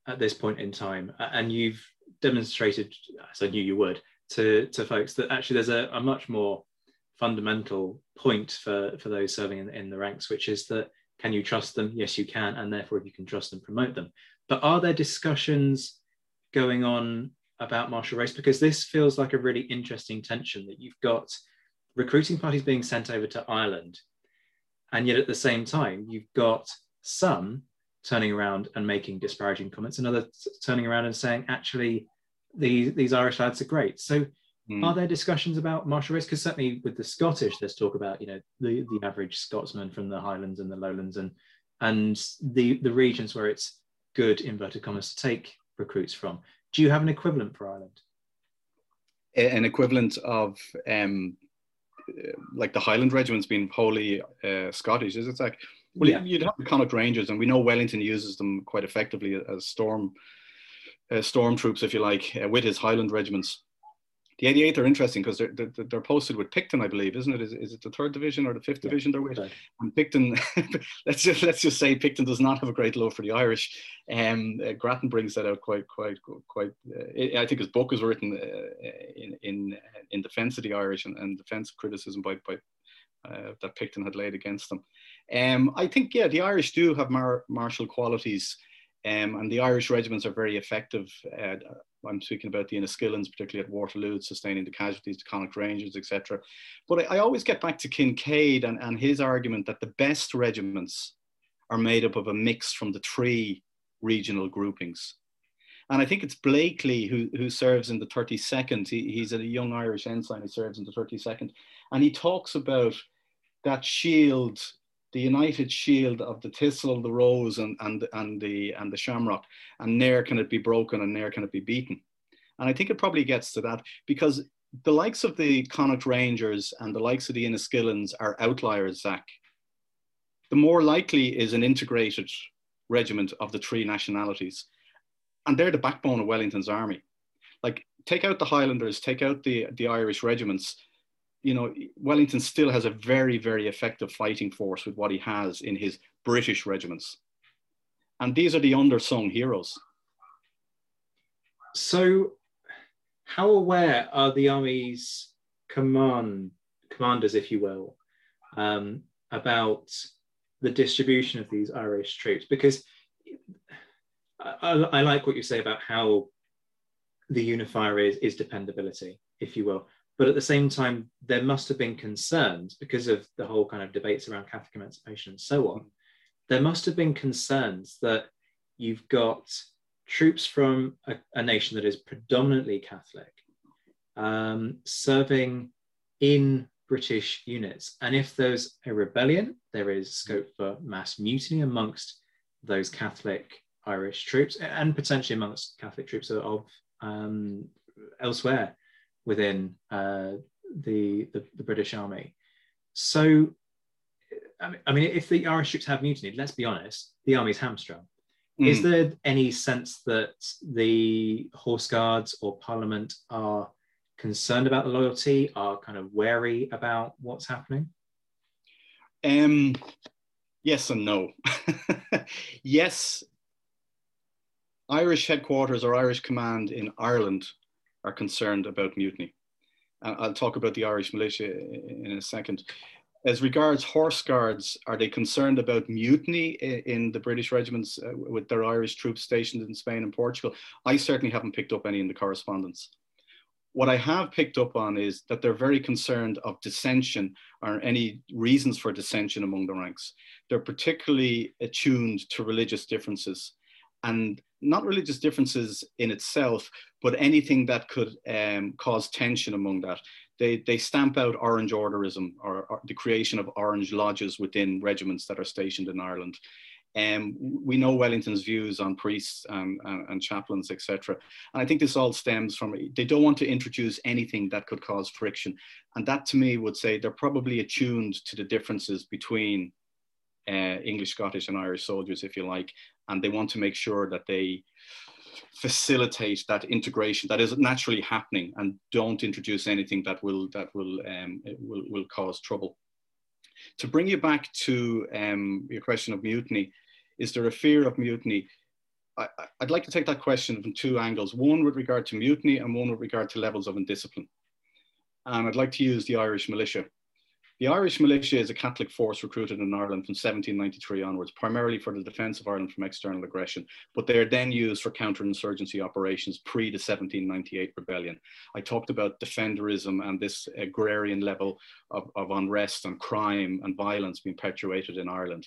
Speaker 2: at this point in time, and you've demonstrated, as I knew you would, to, to folks that actually there's a, a much more fundamental point for, for those serving in, in the ranks, which is that can you trust them? Yes, you can, and therefore, if you can trust them, promote them. But are there discussions going on about martial race? Because this feels like a really interesting tension that you've got recruiting parties being sent over to Ireland, and yet at the same time, you've got some turning around and making disparaging comments, and others turning around and saying, actually, these, these Irish lads are great. So mm. are there discussions about martial race? Because certainly with the Scottish, there's talk about, you know, the, the average Scotsman from the Highlands and the Lowlands and and the, the regions where it's good, inverted commas, to take recruits from. Do you have an equivalent for Ireland?
Speaker 3: an equivalent of um, like the Highland regiments being wholly uh, Scottish, is it like? Well, yeah. you'd have the Connacht Rangers, and we know Wellington uses them quite effectively as storm uh, storm troops, if you like, uh, with his Highland regiments the 88th are interesting because they're, they're, they're posted with Picton, I believe, isn't it? Is, is it the third division or the fifth yeah, division they're with? Right. And Picton, let's just let's just say Picton does not have a great love for the Irish. Um, uh, Grattan brings that out quite quite quite. Uh, I think his book is written uh, in in in defence of the Irish and, and defence criticism by by uh, that Picton had laid against them. Um, I think yeah, the Irish do have mar- martial qualities. Um, and the Irish regiments are very effective. Uh, I'm speaking about the Enniskillens, particularly at Waterloo, sustaining the casualties, the Connacht Rangers, etc. But I, I, always get back to Kincaid and, and his argument that the best regiments are made up of a mix from the three regional groupings. And I think it's Blakely who, who serves in the 32nd. He, he's a young Irish ensign who serves in the 32nd. And he talks about that shield the united shield of the thistle, the rose, and, and, and, the, and the shamrock, and ne'er can it be broken and ne'er can it be beaten. And I think it probably gets to that because the likes of the Connacht Rangers and the likes of the Enniskillens are outliers, Zack. The more likely is an integrated regiment of the three nationalities. And they're the backbone of Wellington's army. Like, take out the Highlanders, take out the, the Irish regiments, you know, Wellington still has a very, very effective fighting force with what he has in his British regiments. And these are the undersung heroes.
Speaker 2: So, how aware are the army's command commanders, if you will, um, about the distribution of these Irish troops? Because I, I, like what you say about how the unifier is is dependability, if you will. But at the same time, there must have been concerns because of the whole kind of debates around Catholic emancipation and so on. There must have been concerns that you've got troops from a, a nation that is predominantly Catholic um, serving in British units. And if there's a rebellion, there is scope for mass mutiny amongst those Catholic Irish troops and potentially amongst Catholic troops of um, elsewhere within uh, the, the, the British Army. So, I mean, if the Irish troops have mutinied, let's be honest, the army's hamstrung. Mm. Is there any sense that the Horse Guards or Parliament are concerned about the loyalty, are kind of wary about what's happening?
Speaker 3: Um, yes and no. yes, Irish headquarters or Irish command in Ireland are concerned about mutiny. I'll talk about the Irish militia in a second. As regards horse guards, are they concerned about mutiny in the British regiments uh, with their Irish troops stationed in Spain and Portugal? I certainly haven't picked up any in the correspondence. What I have picked up on is that they're very concerned of dissension or any reasons for dissension among the ranks. They're particularly attuned to religious differences and not religious differences in itself, but anything that could um, cause tension among that. They, they stamp out Orange Orderism or, or, the creation of Orange lodges within regiments that are stationed in Ireland. Um, we know Wellington's views on priests and, and, and chaplains, etc. And I think this all stems from they don't want to introduce anything that could cause friction. And that to me would say they're probably attuned to the differences between uh, English, Scottish, and Irish soldiers, if you like, and they want to make sure that they facilitate that integration that is naturally happening and don't introduce anything that will that will um, will, will cause trouble. To bring you back to um, your question of mutiny, is there a fear of mutiny? I, would like to take that question from two angles, one with regard to mutiny and one with regard to levels of indiscipline. And I'd like to use the Irish militia. The Irish militia is a Catholic force recruited in Ireland from 1793 onwards, primarily for the defence of Ireland from external aggression, but they are then used for counterinsurgency operations pre the 1798 rebellion. I talked about defenderism and this agrarian level of, of unrest and crime and violence being perpetuated in Ireland.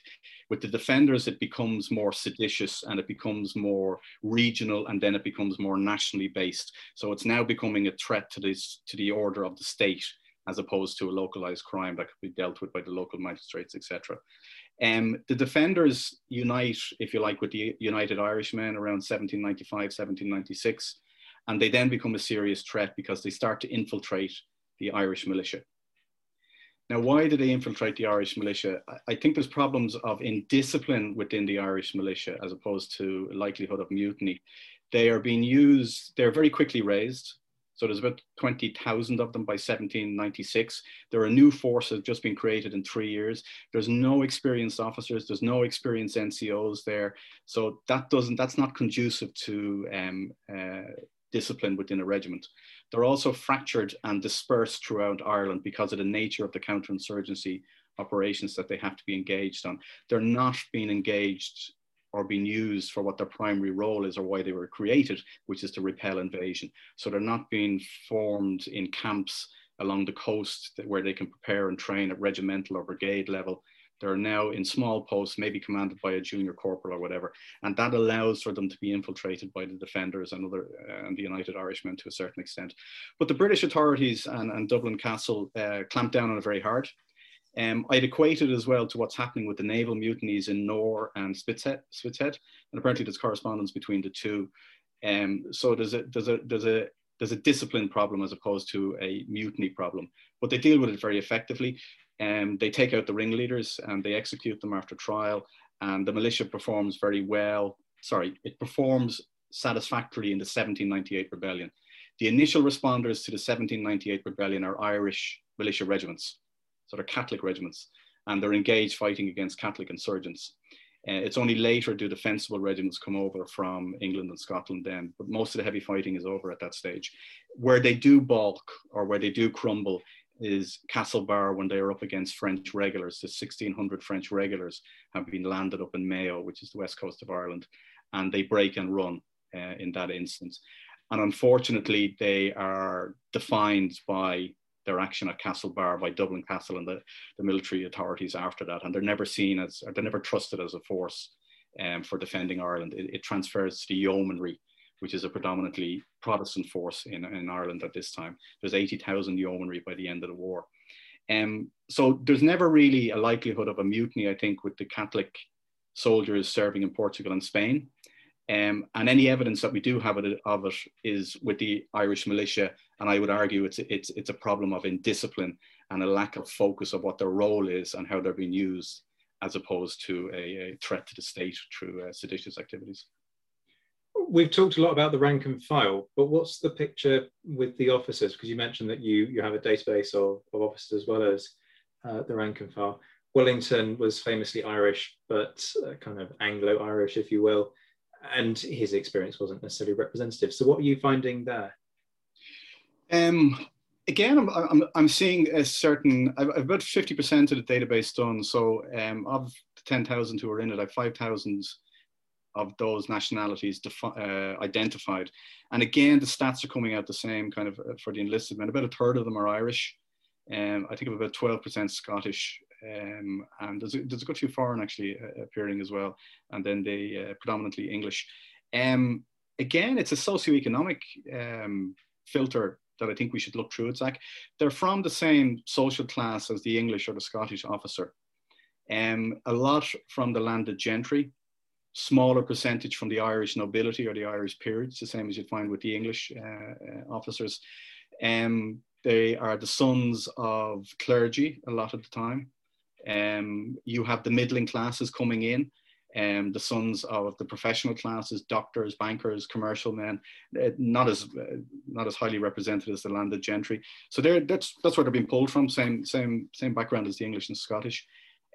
Speaker 3: With the defenders, it becomes more seditious and it becomes more regional and then it becomes more nationally based. So it's now becoming a threat to this to the order of the state as opposed to a localized crime that could be dealt with by the local magistrates, etc. Um, the defenders unite, if you like, with the United Irishmen around 1795, 1796. And they then become a serious threat because they start to infiltrate the Irish militia. Now, why do they infiltrate the Irish militia? I think there's problems of indiscipline within the Irish militia as opposed to likelihood of mutiny. They are being used, they're very quickly raised. So there's about 20,000 of them by 1796. There are new forces just been created in three years. There's no experienced officers. There's no experienced NCOs there. So that doesn't, that's not conducive to um, uh, discipline within a regiment. They're also fractured and dispersed throughout Ireland because of the nature of the counterinsurgency operations that they have to be engaged on. They're not being engaged or being used for what their primary role is or why they were created, which is to repel invasion. So they're not being formed in camps along the coast where they can prepare and train at regimental or brigade level. They're now in small posts, maybe commanded by a junior corporal or whatever, and that allows for them to be infiltrated by the defenders and other uh, and the United Irishmen to a certain extent. But the British authorities and, and Dublin Castle uh, clamped down on it very hard. Um, I'd equate it as well to what's happening with the naval mutinies in Nore and Spithead, Spithead and apparently there's correspondence between the two. Um, so there's a there's a there's a there's a discipline problem as opposed to a mutiny problem, but they deal with it very effectively. Um, they take out the ringleaders and they execute them after trial, and the militia performs very well. Sorry, it performs satisfactorily in the 1798 rebellion. The initial responders to the 1798 rebellion are Irish militia regiments sort of Catholic regiments, and they're engaged fighting against Catholic insurgents. Uh, it's only later do defensible regiments come over from England and Scotland then, but most of the heavy fighting is over at that stage. Where they do balk or where they do crumble is Castlebar when they are up against French regulars. The 1600 French regulars have been landed up in Mayo, which is the west coast of Ireland, and they break and run uh, in that instance. And unfortunately, they are defined by their action at Castlebar by Dublin Castle and the, the military authorities after that. And they're never seen as, or they're never trusted as a force um, for defending Ireland. It, it, transfers to the yeomanry, which is a predominantly Protestant force in, in Ireland at this time. There's 80,000 yeomanry by the end of the war. Um, so there's never really a likelihood of a mutiny, I think, with the Catholic soldiers serving in Portugal and Spain. Um, and any evidence that we do have it, of it is with the Irish militia. And I would argue it's, it's, it's a problem of indiscipline and a lack of focus of what their role is and how they're being used, as opposed to a, a threat to the state through uh, seditious activities.
Speaker 2: We've talked a lot about the rank and file, but what's the picture with the officers? Because you mentioned that you, you have a database of, of officers as well as uh, the rank and file. Wellington was famously Irish, but uh, kind of Anglo Irish, if you will and his experience wasn't necessarily representative. So, what are you finding there?
Speaker 3: Um, again, I'm, I'm, I'm seeing a certain, I've, I've about 50% of the database done. So, um, of the 10,000 who are in it, I've 5,000 of those nationalities uh, identified. And again, the stats are coming out the same kind of uh, for the enlisted men. About a third of them are Irish. Um, I think of about 12% Scottish, um, and there's a, there's a good few foreign actually uh, appearing as well, and then they uh, predominantly English. Um, again, it's a socioeconomic um, filter that I think we should look through. It's like they're from the same social class as the English or the Scottish officer. Um, a lot from the landed gentry, smaller percentage from the Irish nobility or the Irish peers, the same as you'd find with the English uh, uh officers. Um, they are the sons of clergy a lot of the time. Um, you have the middling classes coming in, um, the sons of the professional classes, doctors, bankers, commercial men, uh, not as uh, not as highly represented as the landed gentry. So that's that's where they're being pulled from. Same same same background as the English and Scottish.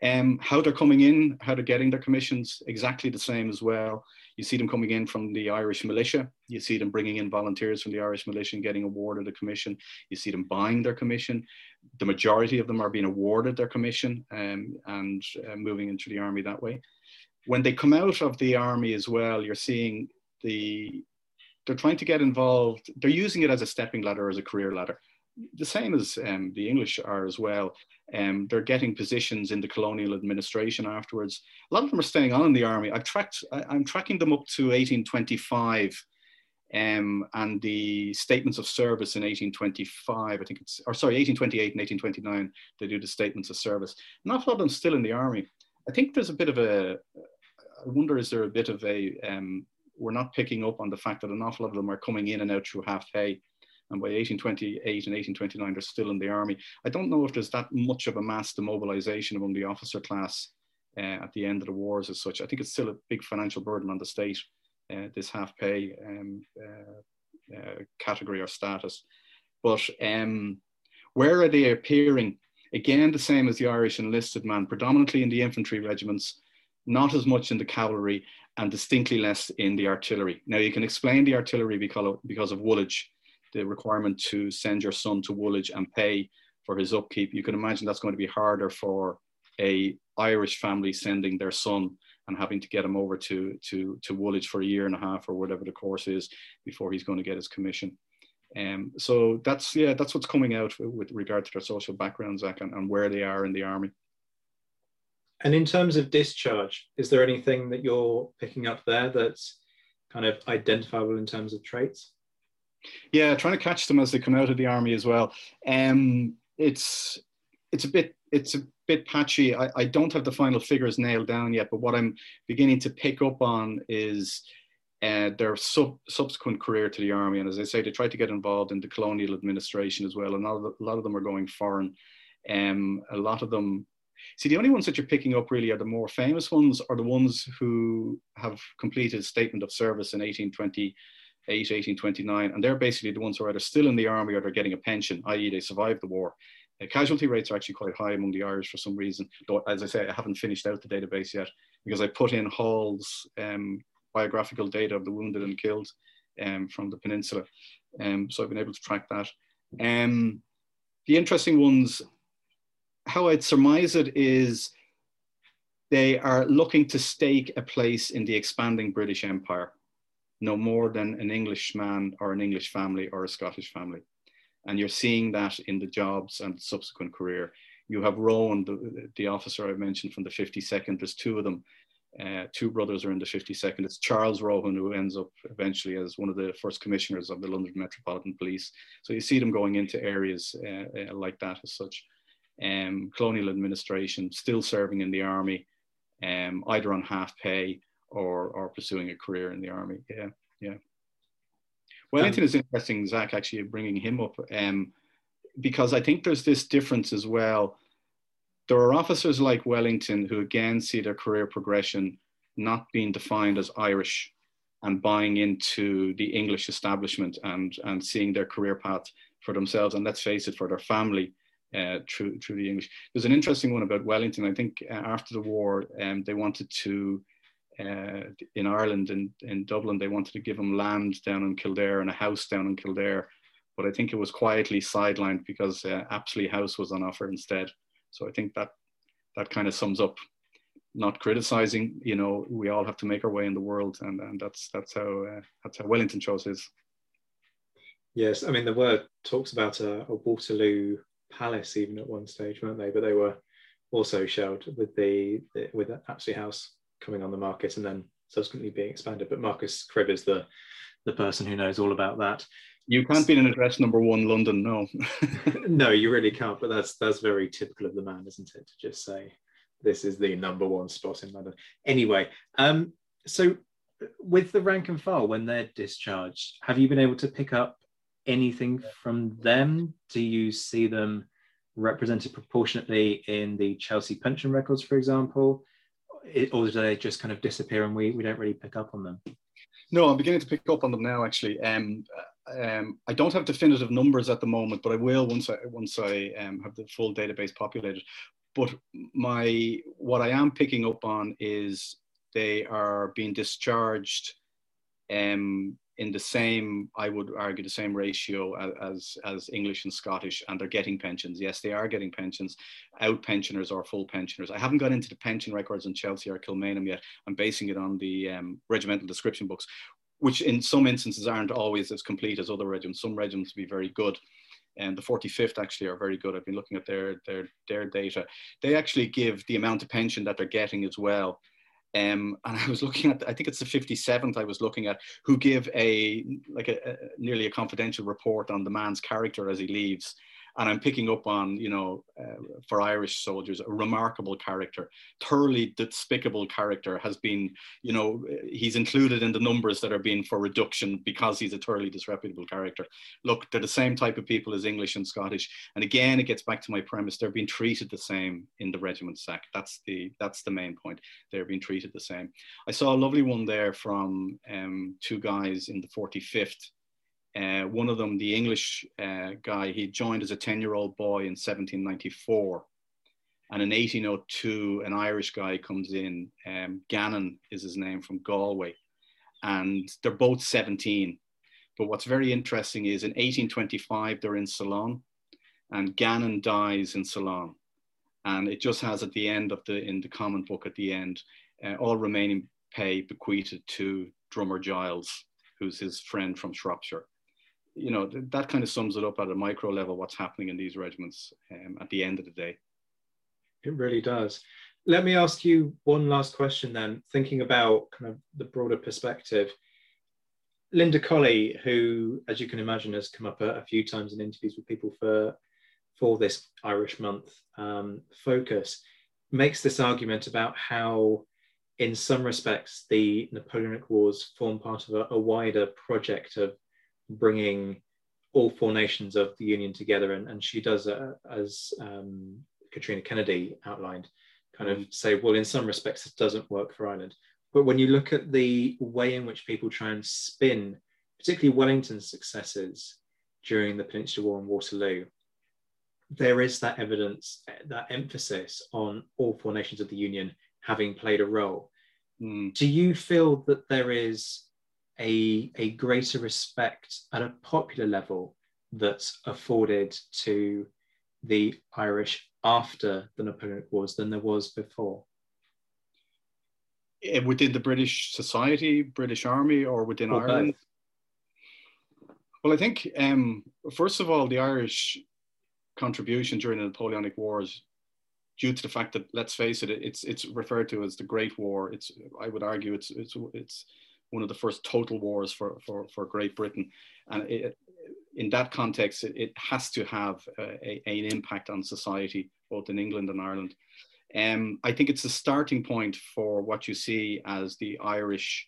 Speaker 3: Um, how they're coming in, how they're getting their commissions, exactly the same as well. You see them coming in from the Irish militia. You see them bringing in volunteers from the Irish militia and getting awarded a commission. You see them buying their commission. The majority of them are being awarded their commission um, and uh, moving into the army that way. When they come out of the army as well, you're seeing the they're trying to get involved. They're using it as a stepping ladder, as a career ladder the same as um, the English are as well. Um, they're getting positions in the colonial administration afterwards. A lot of them are staying on in the army. I've tracked, I, am tracking them up to 1825 um, and the statements of service in 1825, I think it's, or sorry, 1828 and 1829, they do the statements of service. Not a lot of them still in the army. I think there's a bit of a, wonder, is there a bit of a, um, we're not picking up on the fact that an awful lot of them are coming in and out through half pay. And by 1828 and 1829, they're still in the army. I don't know if there's that much of a mass demobilization among the officer class uh, at the end of the wars as such. I think it's still a big financial burden on the state, uh, this half pay um, uh, uh, category or status. But um, where are they appearing? Again, the same as the Irish enlisted man, predominantly in the infantry regiments, not as much in the cavalry, and distinctly less in the artillery. Now, you can explain the artillery because of, Woolwich, the requirement to send your son to Woolwich and pay for his upkeep. You can imagine that's going to be harder for a Irish family sending their son and having to get him over to, to, to Woolwich for a year and a half or whatever the course is before he's going to get his commission. Um, so that's yeah, that's what's coming out with regard to their social backgrounds, and, and where they are in the army.
Speaker 2: And in terms of discharge, is there anything that you're picking up there that's kind of identifiable in terms of traits?
Speaker 3: Yeah, trying to catch them as they come out of the army as well. Um, it's it's a bit it's a bit patchy. I, I don't have the final figures nailed down yet, but what I'm beginning to pick up on is uh, their sub, subsequent career to the army. And as I say, they tried to get involved in the colonial administration as well. And a lot of, a lot of them are going foreign. Um, a lot of them, see, the only ones that you're picking up really are the more famous ones, are the ones who have completed a statement of service in 1828, 1829. And they're basically the ones who are either still in the army or they're getting a pension, i.e., they survived the war. Uh, casualty rates are actually quite high among the Irish for some reason. Though, as I say, I haven't finished out the database yet because I put in Hall's um, biographical data of the wounded and killed um, from the peninsula. Um, so I've been able to track that. Um, the interesting ones, how I'd surmise it is they are looking to stake a place in the expanding British Empire, no more than an Englishman or an English family or a Scottish family. And you're seeing that in the jobs and subsequent career. You have Rowan, the, the officer I mentioned from the 52nd, there's two of them. Uh, two brothers are in the 52nd. It's Charles Rowan who ends up eventually as one of the first commissioners of the London Metropolitan Police. So you see them going into areas uh, uh, like that as such. Um, colonial administration, still serving in the army, um, either on half pay or, or pursuing a career in the army. Yeah, yeah. Wellington is interesting, Zack, actually bringing him up, um, because I think there's this difference as well. There are officers like Wellington who again see their career progression not being defined as Irish and buying into the English establishment and, and seeing their career path for themselves and let's face it, for their family uh, through, through the English. There's an interesting one about Wellington. I think uh, after the war, um, they wanted to uh, in Ireland in, in Dublin, they wanted to give him land down in Kildare and a house down in Kildare. But I think it was quietly sidelined because uh, Apsley House was on offer instead. So I think that that kind of sums up not criticizing. You know, we all have to make our way in the world, and, and that's that's how uh, that's how Wellington chose his.
Speaker 2: Yes, I mean there were talks about a, a Waterloo Palace even at one stage, weren't they? But they were also shelled with the, the with Apsley House coming on the market and then subsequently being expanded. But Marcus Cribb is the the person who knows all about that.
Speaker 3: You can't be in address number one London, no.
Speaker 2: no, you really can't. But that's that's very typical of the man, isn't it? To just say this is the number one spot in London. Anyway, um, so with the rank and file when they're discharged, have you been able to pick up anything from them? Do you see them represented proportionately in the Chelsea pension records, for example? or do they just kind of disappear and we, we don't really pick up on them?
Speaker 3: No, I'm beginning to pick up on them now. Actually, um, um, I don't have definitive numbers at the moment, but I will once I once I um, have the full database populated. But my what I am picking up on is they are being discharged um, in the same, I would argue, the same ratio as, as English and Scottish, and they're getting pensions. Yes, they are getting pensions, out pensioners or full pensioners. I haven't got into the pension records in Chelsea or Kilmainham yet. I'm basing it on the um, regimental description books, which in some instances aren't always as complete as other regiments. Some regiments be very good. And the 45th actually are very good. I've been looking at their, their, their data. They actually give the amount of pension that they're getting as well. Um, and I was looking at, I think it's the 57th I was looking at, who give a, like a, a, nearly a confidential report on the man's character as he leaves. And I'm picking up on, you know, uh, for Irish soldiers, a remarkable character, thoroughly despicable character has been, you know, he's included in the numbers that are being for reduction because he's a thoroughly disreputable character. Look, they're the same type of people as English and Scottish, and again, it gets back to my premise: they're being treated the same in the regiment sack. That's the that's the main point. They're being treated the same. I saw a lovely one there from um, two guys in the 45th uh, one of them, the English uh, guy, he joined as a 10 year old boy in 1794. And in 1802, an Irish guy comes in. Um, Gannon is his name from Galway. And they're both 17. But what's very interesting is in 1825, they're in Ceylon, and Gannon dies in Ceylon. And it just has at the end of the, in the common book at the end, uh, all remaining pay bequeathed to Drummer Giles, who's his friend from Shropshire you know, th- that kind of sums it up at a micro level what's happening in these regiments um, at the end of the day.
Speaker 2: It really does. Let me ask you one last question then, thinking about kind of the broader perspective. Linda Colley, who, as you can imagine, has come up a, a few times in interviews with people for for this Irish Month um, focus, makes this argument about how, in some respects, the Napoleonic Wars form part of a, a wider project of bringing all four nations of the Union together. And, and she does, uh, as um, Catriona Kennedy outlined, kind of say, well, in some respects, it doesn't work for Ireland. But when you look at the way in which people try and spin, particularly Wellington's successes during the Peninsular War and Waterloo, there is that evidence, that emphasis on all four nations of the Union having played a role. Mm. Do you feel that there is a, a greater respect at a popular level that's afforded to the Irish after the Napoleonic Wars than there was before?
Speaker 3: Eh, within the British society, British Army, or within or Ireland? Both. Well, I think, um, first of all, the Irish contribution during the Napoleonic Wars, due to the fact that, let's face it, it's it's referred to as the Great War. It's I would argue it's it's it's one of the first total wars for, for, for Great Britain. And it, in that context, it, it has to have a, an impact on society, both in England and Ireland. Um, I think it's a starting point for what you see as the Irish,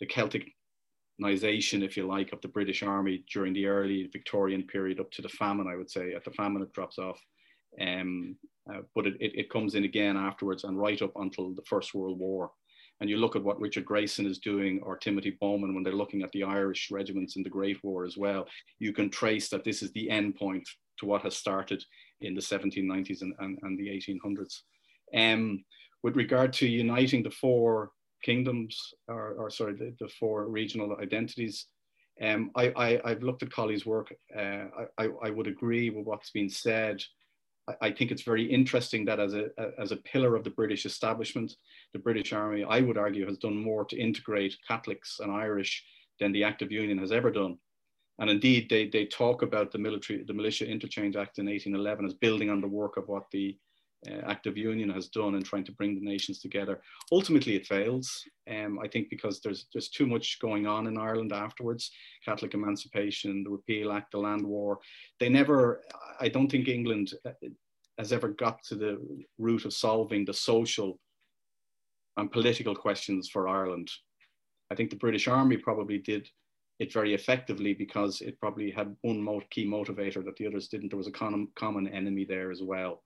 Speaker 3: the Celticization, if you like, of the British Army during the early Victorian period up to the famine, I would say. At the famine, it drops off. Um, uh, but it, it, it, comes in again afterwards and right up until the First World War and you look at what Richard Grayson is doing or Timothy Bowman when they're looking at the Irish regiments in the Great War as well, you can trace that this is the end point to what has started in the 1790s and, and, and the 1800s. Um, with regard to uniting the four kingdoms, or, or sorry, the, the, four regional identities, um, I, I, have looked at Colley's work. Uh, I, I would agree with what's been said I think it's very interesting that as a, as a pillar of the British establishment, the British Army, I would argue, has done more to integrate Catholics and Irish than the Act of Union has ever done. And indeed, they, they talk about the military, the Militia Interchange Act in 1811 as building on the work of what the uh, Act Union has done in trying to bring the nations together. Ultimately, it fails. Um, I think because there's there's too much going on in Ireland afterwards. Catholic emancipation, the Repeal Act, the Land War. They never. I don't think England uh, has ever got to the root of solving the social and political questions for Ireland. I think the British Army probably did it very effectively because it probably had one key motivator that the others didn't. There was a common enemy there as well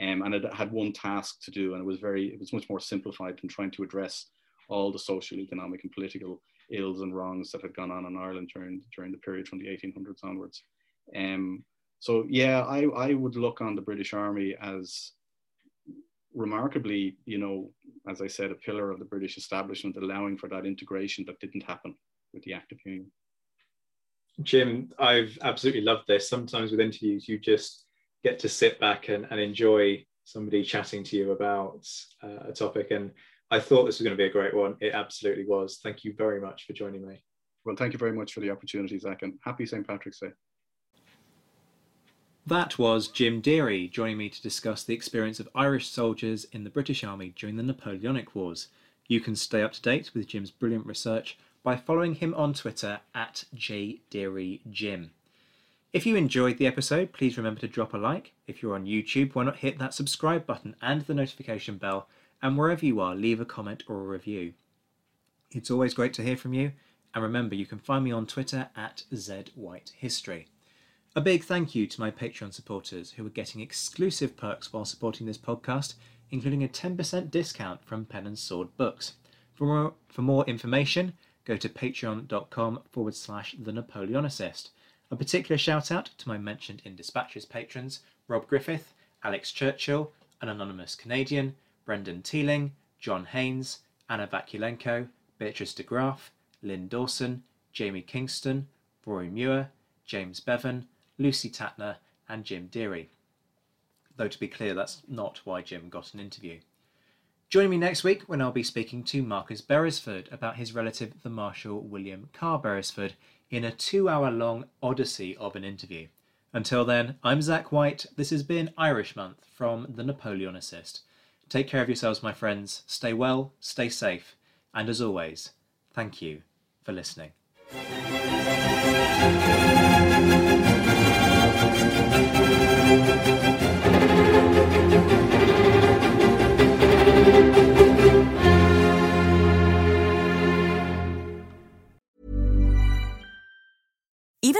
Speaker 3: um, and it had one task to do, and it was very, it was much more simplified than trying to address all the social, economic, and political ills and wrongs that had gone on in Ireland during during the period from the 1800s onwards. Um, so yeah, I, I would look on the British Army as remarkably, you know, as I said, a pillar of the British establishment, allowing for that integration that didn't happen with the Act of Union.
Speaker 2: Jim, I've absolutely loved this. Sometimes with interviews, you just get to sit back and, and enjoy somebody chatting to you about uh, a topic. And I thought this was going to be a great one. It absolutely was. Thank you very much for joining me.
Speaker 3: Well, thank you very much for the opportunity, Zack, and happy St. Patrick's Day.
Speaker 2: That was Jim Deery joining me to discuss the experience of Irish soldiers in the British Army during the Napoleonic Wars. You can stay up to date with Jim's brilliant research by following him on Twitter at jdeeryjim. If you enjoyed the episode, please remember to drop a like. If you're on YouTube, why not hit that subscribe button and the notification bell? And wherever you are, leave a comment or a review. It's always great to hear from you. And remember, you can find me on Twitter at ZWhiteHistory. A big thank you to my Patreon supporters who are getting exclusive perks while supporting this podcast, including a 10% discount from Pen and Sword Books. For more, for more information, go to patreon.com forward slash the Napoleonicist. A particular shout out to my mentioned in Dispatches patrons Rob Griffith, Alex Churchill, an anonymous Canadian, Brendan Teeling, John Haynes, Anna Vakulenko, Beatrice de Graaf, Lynn Dawson, Jamie Kingston, Rory Muir, James Bevan, Lucy Tatner, and Jim Deery. Though to be clear, that's not why Jim got an interview. Join me next week when I'll be speaking to Marcus Beresford about his relative, the Marshal William Carr Beresford, in a two hour long odyssey of an interview. Until then, I'm Zack White. This has been Irish Month from The Napoleonicist. Take care of yourselves, my friends. Stay well, stay safe, and as always, thank you for listening.